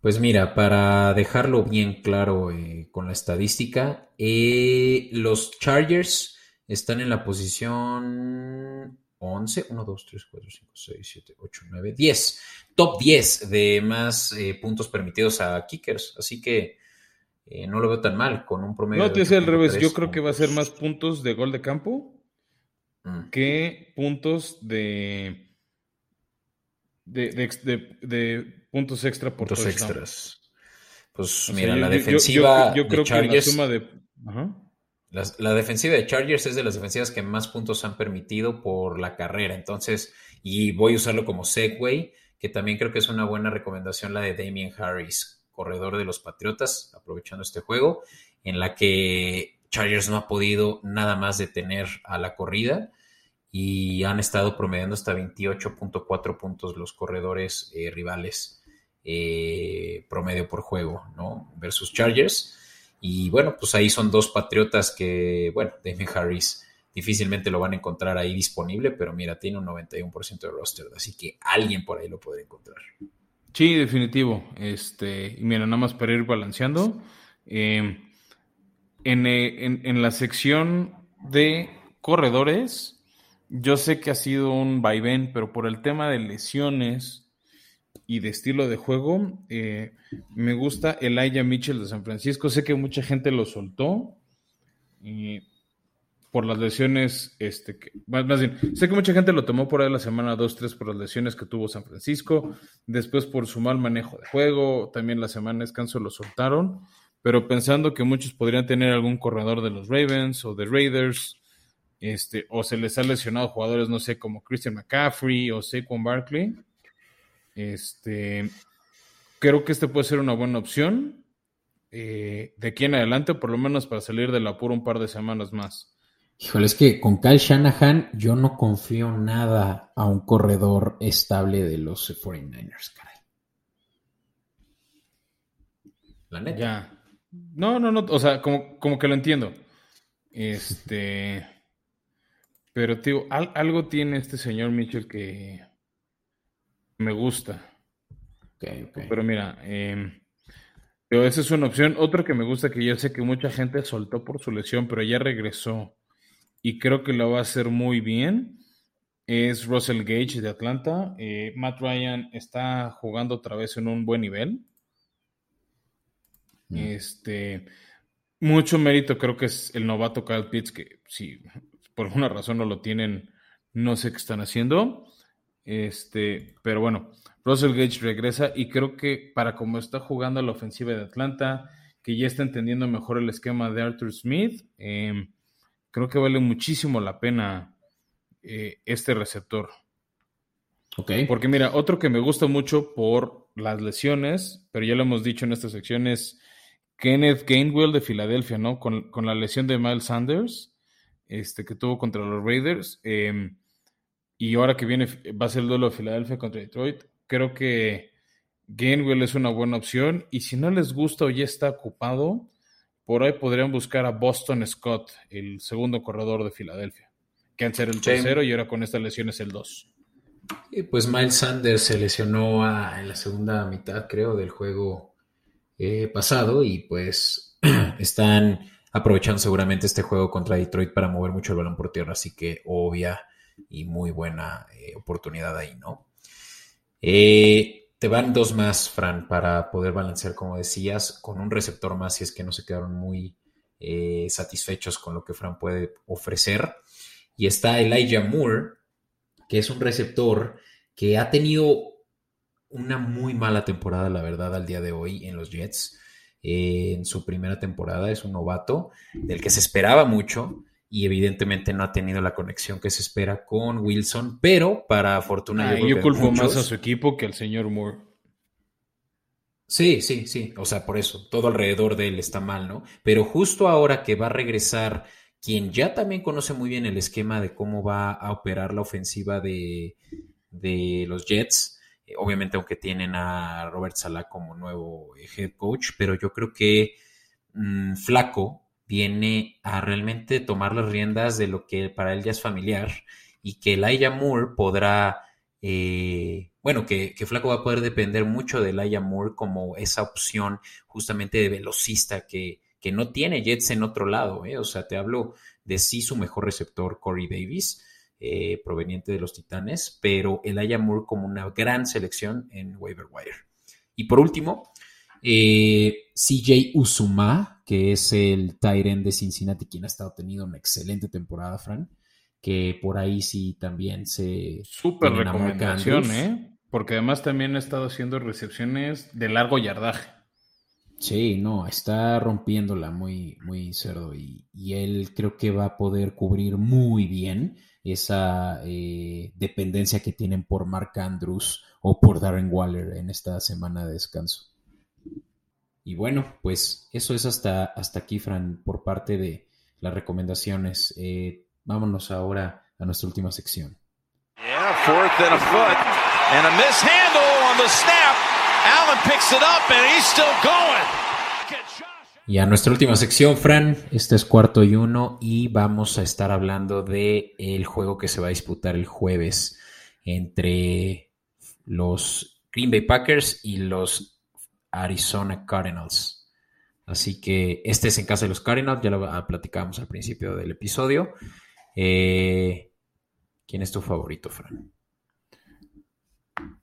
Pues mira, para dejarlo bien claro eh, con la estadística, eh, los Chargers están en la posición 11, 1, 2, 3, 4, 5, 6, 7, 8, 9, 10. Top 10 de más eh, puntos permitidos a kickers. Así que eh, no lo veo tan mal con un promedio No, te decía al revés. 8.3 Yo creo que va a ser más puntos de gol de campo Mm. que puntos de. de, de, de- de puntos extra por puntos touchdown. extras. Pues O sea, mira, yo- la yo- yo- defensiva yo, yo creo de que la suma de. Ajá. La defensiva de Chargers es de las defensivas que más puntos han permitido por la carrera. Entonces, y voy a usarlo como segue, que también creo que es una buena recomendación la de Damien Harris, corredor de los Patriotas, aprovechando este juego, en la que Chargers no ha podido nada más detener a la corrida y han estado promediando hasta 28.4 puntos los corredores eh, rivales eh, promedio por juego, ¿no? Versus Chargers. Y bueno, pues ahí son dos patriotas que, bueno, Damien Harris difícilmente lo van a encontrar ahí disponible, pero mira, tiene un 91% de roster, así que alguien por ahí lo podría encontrar. Sí, definitivo. Este, y mira, nada más para ir balanceando. eh, en, eh, en- en la sección de corredores, yo sé que ha sido un vaivén, pero por el tema de lesiones y de estilo de juego, eh, me gusta Elijah Mitchell de San Francisco. Sé que mucha gente lo soltó. por las lesiones, este, que, más, más bien, sé que mucha gente lo tomó por ahí la semana 2-3 por las lesiones que tuvo San Francisco, después por su mal manejo de juego, también la semana de descanso lo soltaron, pero pensando que muchos podrían tener algún corredor de los Ravens o de Raiders, este, o se les ha lesionado jugadores, no sé, como Christian McCaffrey o Saquon Barkley, este, creo que este puede ser una buena opción eh, de aquí en adelante, por lo menos para salir del apuro un par de semanas más. Híjole, es que con Kyle Shanahan yo no confío nada a un corredor estable de los 49ers, caray. La neta. Ya. No, no, no. O sea, como, como que lo entiendo. Este. Pero, tío, al- algo tiene este señor Mitchell que me gusta. Pero mira, eh, pero esa es una opción. Otro que me gusta, que yo sé que mucha gente soltó por su lesión, pero ya regresó. Y creo que lo va a hacer muy bien. Es Russell Gage de Atlanta. Eh, Matt Ryan está jugando otra vez en un buen nivel. Mm. Este, mucho mérito creo que es el novato Kyle Pitts, que si por alguna razón no lo tienen, no sé qué están haciendo. Este, pero bueno, Russell Gage regresa y creo que para como está jugando la ofensiva de Atlanta, que ya está entendiendo mejor el esquema de Arthur Smith, eh, creo que vale muchísimo la pena eh, este receptor. Ok. Porque mira, otro que me gusta mucho por las lesiones, pero ya lo hemos dicho en esta sección, es Kenneth Gainwell de Filadelfia, ¿no? Con, con la lesión de Miles Sanders. este, que tuvo contra los Raiders. Em, y ahora que viene, va a ser el duelo de Filadelfia contra Detroit. Creo que Gainwell es una buena opción. Y si no les gusta o ya está ocupado, por ahí podrían buscar a Boston Scott, el segundo corredor de Filadelfia. Que antes era el tercero y ahora con esta lesión es el dos. pues Miles Sanders se lesionó en la segunda mitad, creo, del juego eh, pasado y pues están aprovechando seguramente este juego contra Detroit para mover mucho el balón por tierra, así que obvia y muy buena eh, oportunidad ahí, ¿no? Eh, te van dos más, Fran, para poder balancear, como decías, con un receptor más si es que no se quedaron muy eh, satisfechos con lo que Fran puede ofrecer. Y está Elijah Moore, que es un receptor que ha tenido una muy mala temporada, la verdad, al día de hoy en los Jets. en su primera temporada es un novato del que se esperaba mucho y evidentemente no ha tenido la conexión que se espera con Wilson, pero para fortuna... Ah, yo, culpo más a su equipo que al señor Moore. Sí, sí, sí, o sea, por eso, todo alrededor de él está mal, ¿no? Pero justo ahora que va a regresar quien ya también conoce muy bien el esquema de cómo va a operar la ofensiva de, los Jets, eh, obviamente aunque tienen a Robert Salah como nuevo head coach, pero yo creo que mm, Flaco viene a realmente tomar las riendas de lo que para él ya es familiar y que Elijah Moore podrá, eh, bueno, que, Flaco va a poder depender mucho de Elijah Moore como esa opción justamente de velocista que, que no tiene Jets en otro lado, ¿eh? o sea, te hablo de sí su mejor receptor, Corey Davis. Eh, proveniente de los Titanes, pero Elijah Moore como una gran selección en waiver wire. Y por último, eh, CJ Usuma, que es el Tyren de Cincinnati, quien ha estado teniendo una excelente temporada, Fran, que por ahí sí también se... Súper recomendación, ¿eh? Porque además también ha estado haciendo recepciones de largo yardaje. Sí, no, está rompiéndola muy, muy cerdo y, él creo que va a poder cubrir muy bien esa eh, dependencia que tienen por Mark Andrews o por Darren Waller en esta semana de descanso. Y bueno, pues eso es hasta, hasta aquí, Fran, por parte de las recomendaciones. Eh, vámonos ahora a nuestra última sección. Y a nuestra última sección, Fran, este es cuarto y uno y vamos a estar hablando de el juego que se va a disputar el jueves entre los Green Bay Packers y los Arizona Cardinals. Así que este es en casa de los Cardinals, ya lo platicamos al principio del episodio. Eh, ¿Quién es tu favorito, Fran?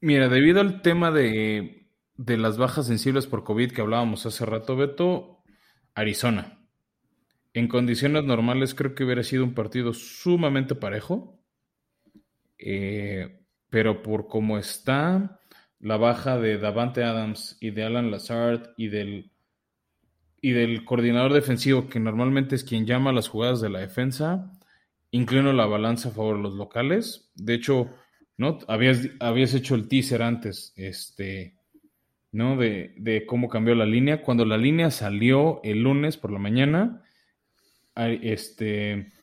Mira, debido al tema de, de las bajas sensibles por COVID que hablábamos hace rato, Beto, Arizona. En condiciones normales creo que hubiera sido un partido sumamente parejo, eh, pero por cómo está, la baja de Davante Adams y de Alan Lazard y del, y del coordinador defensivo, que normalmente es quien llama las jugadas de la defensa, inclino la balanza a favor de los locales. De hecho, ¿no? Habías, habías hecho el teaser antes, este, ¿no? De, de, cómo cambió la línea. Cuando la línea salió el lunes por la mañana, este,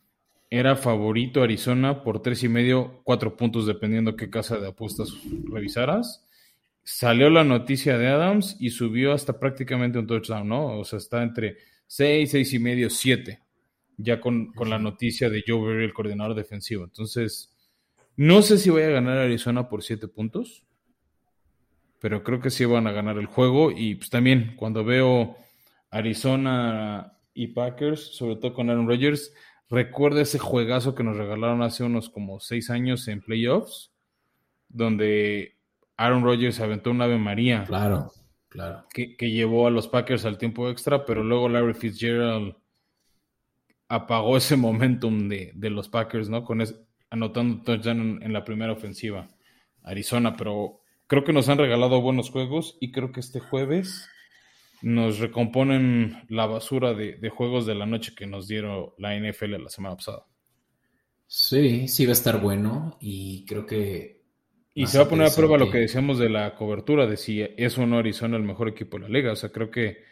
era favorito Arizona por tres y medio, cuatro puntos, dependiendo qué casa de apuestas revisaras salió la noticia de Adams y subió hasta prácticamente un touchdown, ¿no? O sea, está entre 6, 6 y medio, 7, ya con, la noticia de Joe Berry, el coordinador defensivo. Entonces, no sé si voy a ganar Arizona por 7 puntos, pero creo que sí van a ganar el juego. Y pues también cuando veo Arizona y Packers, sobre todo con Aaron Rodgers, recuerda ese juegazo que nos regalaron hace unos como 6 años en playoffs, donde Aaron Rodgers aventó una Ave María. Claro, claro. Que, llevó a los Packers al tiempo extra, pero luego Larry Fitzgerald apagó ese momentum de, los Packers, ¿no? Con anotando touchdown en, la primera ofensiva. Arizona, pero creo que nos han regalado buenos juegos y creo que este jueves nos recomponen la basura de, de, juegos de la noche que nos dieron la NFL la semana pasada. Sí, sí va a estar bueno y creo que y se va a poner a prueba lo que decíamos de la cobertura, de si es o no Arizona el mejor equipo de la liga. O sea, creo que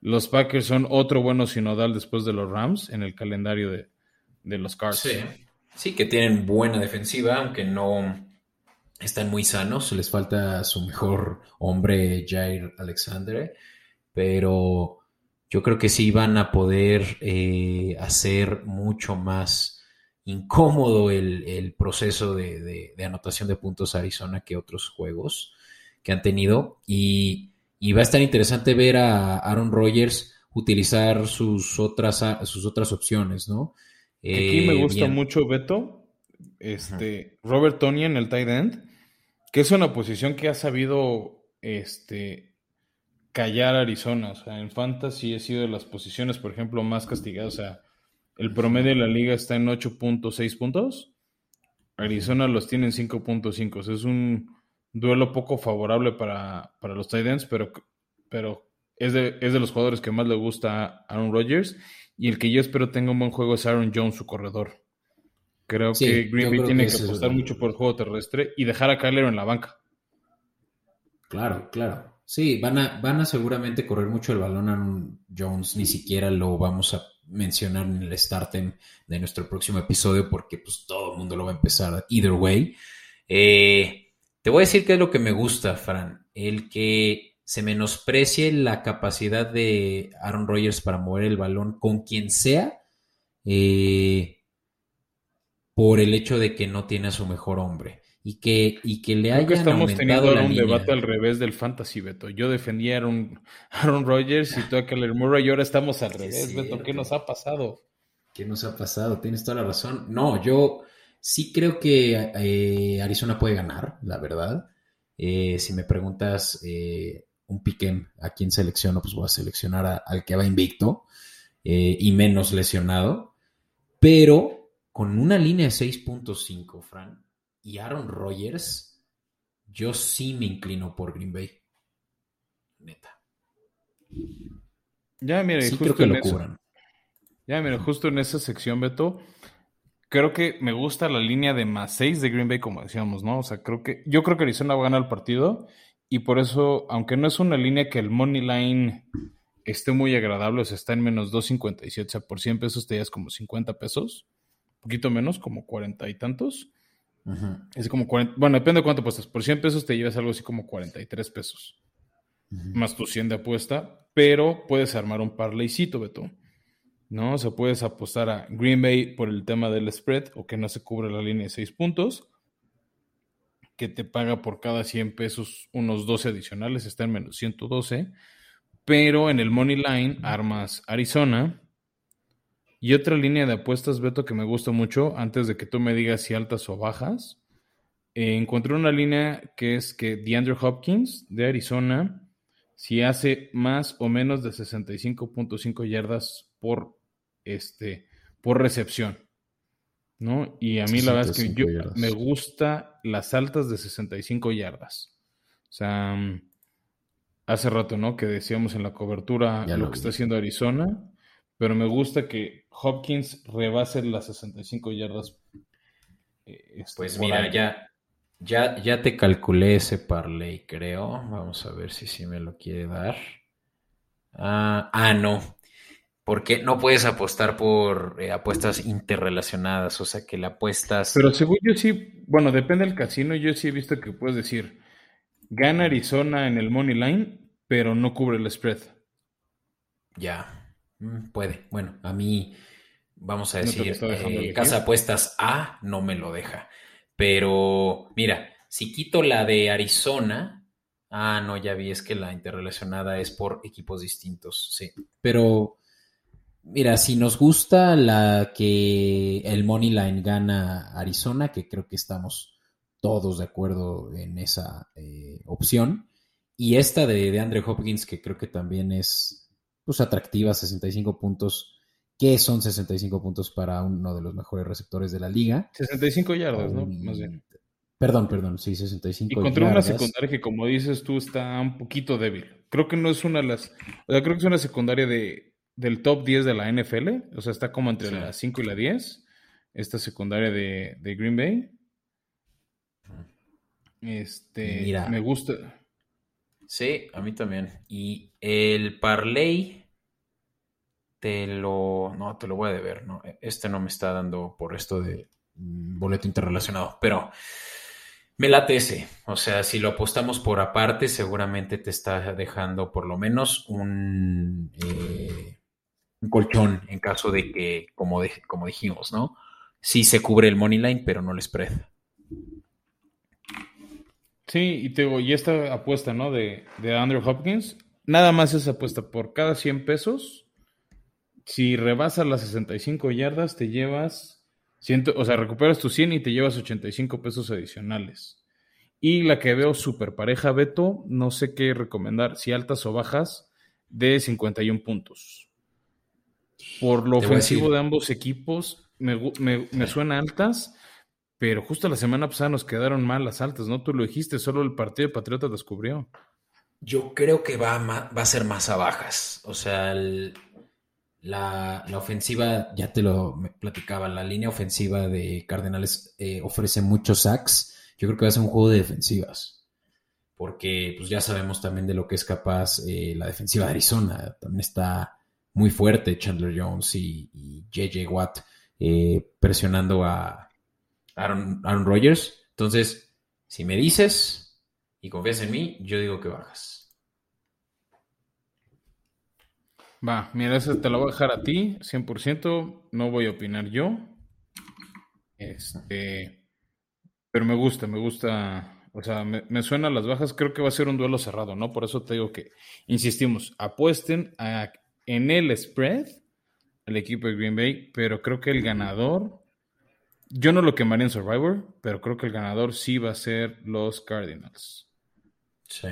los Packers son otro bueno sinodal después de los Rams en el calendario de, de los Cards. Sí. sí, que tienen buena defensiva, aunque no están muy sanos. Les falta su mejor hombre, Jair Alexander, pero yo creo que sí van a poder eh, hacer mucho más incómodo el, proceso de, anotación de puntos Arizona que otros juegos que han tenido. Y, va a estar interesante ver a Aaron Rodgers utilizar sus otras, sus otras opciones, ¿no? Aquí me eh, gusta mucho Beto, este, Robert Tony en el tight end, que es una posición que ha sabido este, callar a Arizona. O sea, en Fantasy ha sido de las posiciones, por ejemplo, más castigadas. O sea, el promedio de la liga está en 8.6 puntos. Arizona los tiene en 5.5. es un duelo poco favorable para, los tight ends, pero, pero es, de, es de los jugadores que más le gusta a Aaron Rodgers. Y el que yo espero tenga un buen juego es Aaron Jones, su corredor. Creo que Green Bay tiene que, apostar mucho por el juego terrestre y dejar a Kyler en la banca. Claro, claro. Sí, van a, van a seguramente correr mucho el balón a Jones, ni siquiera lo vamos a mencionar en el startem de nuestro próximo episodio porque pues todo el mundo lo va a empezar either way. Eh, te voy a decir qué es lo que me gusta, Fran. El que se menosprecie la capacidad de Aaron Rodgers para mover el balón con quien sea eh, por el hecho de que no tiene a su mejor hombre y que, y que le haya estamos teniendo un debate al revés del fantasy, Beto. Yo defendía a Aaron, Aaron Rodgers y tú a Keller Murray y ahora estamos al revés, Beto. ¿Qué nos ha pasado? ¿Qué nos ha pasado? Tienes toda la razón. No, yo sí creo que eh, Arizona puede ganar, la verdad. Eh, si me preguntas eh, un piquem a quién selecciono, pues voy a seleccionar al que va invicto y menos lesionado. Pero con una línea de 6.5, Frank y Aaron Rodgers, yo sí me inclino por Green Bay. Neta. Ya, mira, justo en lo Ya, mira, justo en esa sección, Beto, creo que me gusta la línea de más 6 de Green Bay, como decíamos, ¿no? O sea, creo que yo creo que Arizona va a ganar el partido y por eso, aunque no es una línea que el money line esté muy agradable, o sea, está en menos 2.57, o sea, por 100 pesos te das como 50 pesos, un poquito menos, como 40 y tantos. Es como 40, bueno, depende de cuánto apuestas. Por 100 pesos te llevas algo así como 43 pesos. Más tu 100 de apuesta, pero puedes armar un parlaycito, Beto. ¿No? O sea, puedes apostar a Green Bay por el tema del spread o que no se cubre la línea de 6 puntos, que te paga por cada 100 pesos unos 12 adicionales, está en menos 112. Pero en el Money Line armas Arizona, y otra línea de apuestas, Beto, que me gusta mucho, antes de que tú me digas si altas o bajas, eh, encontré una línea que es que DeAndre Hopkins de Arizona, si hace más o menos de 65.5 yardas por, este, por recepción. ¿no? Y a mí la verdad es que yo me gusta las altas de 65 yardas. O sea, mm, hace rato, ¿no? Que decíamos en la cobertura lo, que está haciendo Arizona pero me gusta que Hopkins rebase las 65 yardas. Eh, este, pues mira, ya, ya, ya te calculé ese parlay, creo. Vamos a ver si sí me lo quiere dar. Ah, ah no. Porque no puedes apostar por eh, apuestas interrelacionadas, o sea que la apuestas. Pero según yo sí, bueno, depende del casino, yo sí he visto que puedes decir, gana Arizona en el money line, pero no cubre el spread. Ya. Mm, puede. Bueno, a mí, vamos a decir, eh, Casa Apuestas A no me lo deja. Pero, mira, si quito la de Arizona, ah, no, ya vi, es que la interrelacionada es por equipos distintos, sí. Pero, mira, si nos gusta la que el Money Line gana Arizona, que creo que estamos todos de acuerdo en esa eh, opción, y esta de, de Andre Hopkins, que creo que también es pues atractiva, 65 puntos. ¿Qué son 65 puntos para uno de los mejores receptores de la liga? 65 yardas, ¿no? Más bien. Perdón, perdón, sí, 65 Y contra una secundaria que, como dices tú, está un poquito débil. Creo que no es una de las. O sea, creo que es una secundaria de, del top 10 de la NFL. O sea, está como entre la 5 y la 10. Esta secundaria de, de Green Bay. Este. Mira, me gusta. Sí, a mí también. Y el parlay te lo. No, te lo voy a deber, ¿no? Este no me está dando por esto de mm, boleto interrelacionado, pero me late ese. O sea, si lo apostamos por aparte, seguramente te está dejando por lo menos un, eh, colchón en caso de que, como, como dijimos, ¿no? Sí se cubre el money line, pero no el spread. Sí, y, te, y esta apuesta, ¿no? De, de Andrew Hopkins, nada más esa apuesta por cada 100 pesos. Si rebasas las 65 yardas, te llevas, ciento, o sea, recuperas tus 100 y te llevas 85 pesos adicionales. Y la que veo súper pareja, Beto, no sé qué recomendar, si altas o bajas, de 51 puntos. Por lo ofensivo de ambos equipos, me, me, me suena altas, pero justo la semana pasada nos quedaron mal las altas, ¿no? Tú lo dijiste, solo el partido de Patriotas descubrió. Yo creo que va a, va a ser más a bajas. O sea, la, ofensiva, ya te lo platicaba, la línea ofensiva de Cardenales eh, ofrece muchos sacks. Yo creo que va a ser un juego de defensivas. Porque pues ya sabemos también de lo que es capaz eh, la defensiva de Arizona. También está muy fuerte Chandler Jones y, y JJ Watt eh, presionando a, Aaron, Aaron Rodgers. Entonces, si me dices y confías en mí, yo digo que bajas. Va, mira, eso te lo voy a dejar a ti, 100%. No voy a opinar yo. Este, pero me gusta, me gusta. O sea, me, me suena las bajas. Creo que va a ser un duelo cerrado, ¿no? Por eso te digo que, insistimos, apuesten en el spread al equipo de Green Bay, pero creo que el ganador yo no lo quemaría en Survivor, pero creo que el ganador sí va a ser los Cardinals. Sí.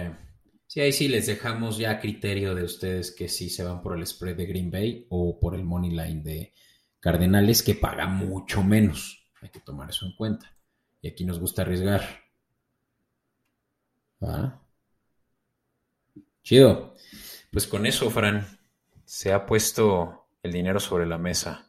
Sí, ahí sí les dejamos ya a criterio de ustedes que sí se van por el spread de Green Bay o por el money line de Cardenales, que paga mucho menos. Hay que tomar eso en cuenta. Y aquí nos gusta arriesgar. ¿Ah? Chido. Pues con eso, Fran, se ha puesto el dinero sobre la mesa.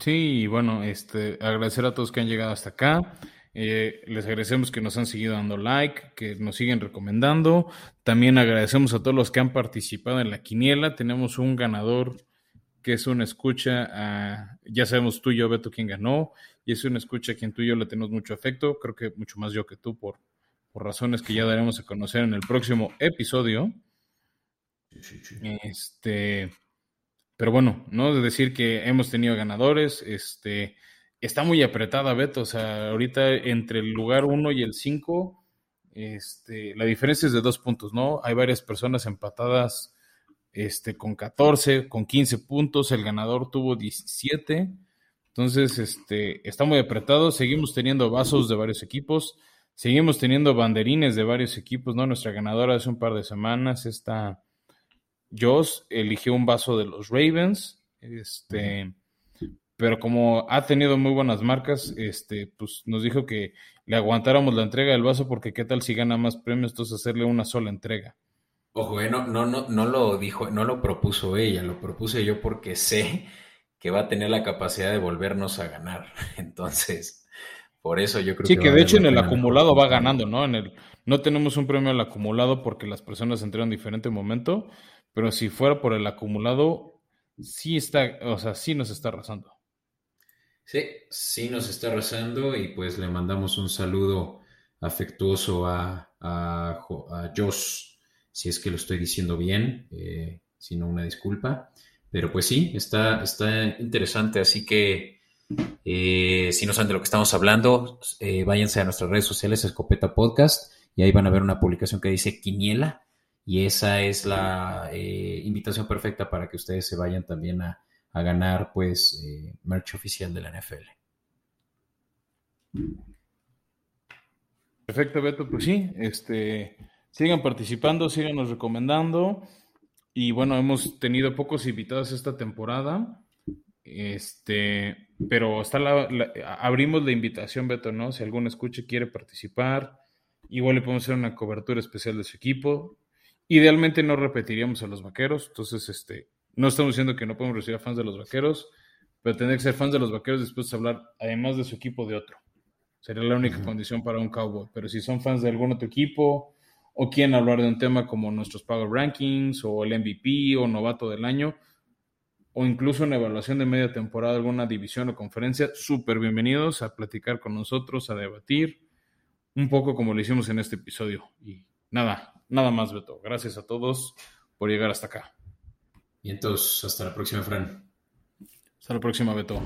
Sí, bueno, este, agradecer a todos que han llegado hasta acá. Eh, les agradecemos que nos han seguido dando like, que nos siguen recomendando. También agradecemos a todos los que han participado en la quiniela. Tenemos un ganador que es una escucha, ya sabemos tú y yo, Beto, quién ganó, y es una escucha a quien tú y yo le tenemos mucho afecto, creo que mucho más yo que tú, por, por razones que ya daremos a conocer en el próximo episodio. Este, pero bueno, no de decir que hemos tenido ganadores, este, está muy apretada Beto, o sea, ahorita entre el lugar 1 y el 5, este, la diferencia es de dos puntos, ¿no? Hay varias personas empatadas este, con 14, con 15 puntos, el ganador tuvo 17, entonces este, está muy apretado, seguimos teniendo vasos de varios equipos, seguimos teniendo banderines de varios equipos, ¿no? Nuestra ganadora hace un par de semanas, está Josh eligió un vaso de los Ravens, este, pero como ha tenido muy buenas marcas, este, pues nos dijo que le aguantáramos la entrega del vaso porque qué tal si gana más premios, entonces hacerle una sola entrega. Ojo, eh, no, no, no, no lo dijo, no lo propuso ella, lo propuse yo porque sé que va a tener la capacidad de volvernos a ganar. Entonces, por eso yo creo que. Sí, que de hecho en el acumulado va ganando, ¿no? En el, no tenemos un premio al acumulado porque las personas entraron en diferente momento, pero si fuera por el acumulado, sí está, o sea, sí nos está arrasando. Sí, sí nos está arrasando y pues le mandamos un saludo afectuoso a, a, Josh, si es que lo estoy diciendo bien, eh, si no una disculpa. Pero pues sí, está, está interesante, así que eh, si no saben de lo que estamos hablando, eh, váyanse a nuestras redes sociales, Escopeta Podcast, y ahí van a ver una publicación que dice Quiniela y esa es la eh, invitación perfecta para que ustedes se vayan también a, ganar pues eh, merch oficial de la NFL. Perfecto, Beto, pues sí, este, sigan participando, síganos recomendando y bueno, hemos tenido pocos invitados esta temporada, este, pero está la, abrimos la invitación, Beto, ¿no? Si algún escuche quiere participar, igual le podemos hacer una cobertura especial de su equipo, Idealmente no repetiríamos a los vaqueros, entonces este, no estamos diciendo que no podemos recibir a fans de los vaqueros, pero tendría que ser fans de los vaqueros después de hablar, además de su equipo, de otro. Sería la única condición para un cowboy. Pero si son fans de algún otro equipo o quieren hablar de un tema como nuestros Power Rankings o el MVP o novato del año, o incluso una evaluación de media temporada, alguna división o conferencia, súper bienvenidos a platicar con nosotros, a debatir, un poco como lo hicimos en este episodio. Y nada, nada más, Beto. Gracias a todos por llegar hasta acá. Y entonces, hasta la próxima, Fran. Hasta la próxima, Beto.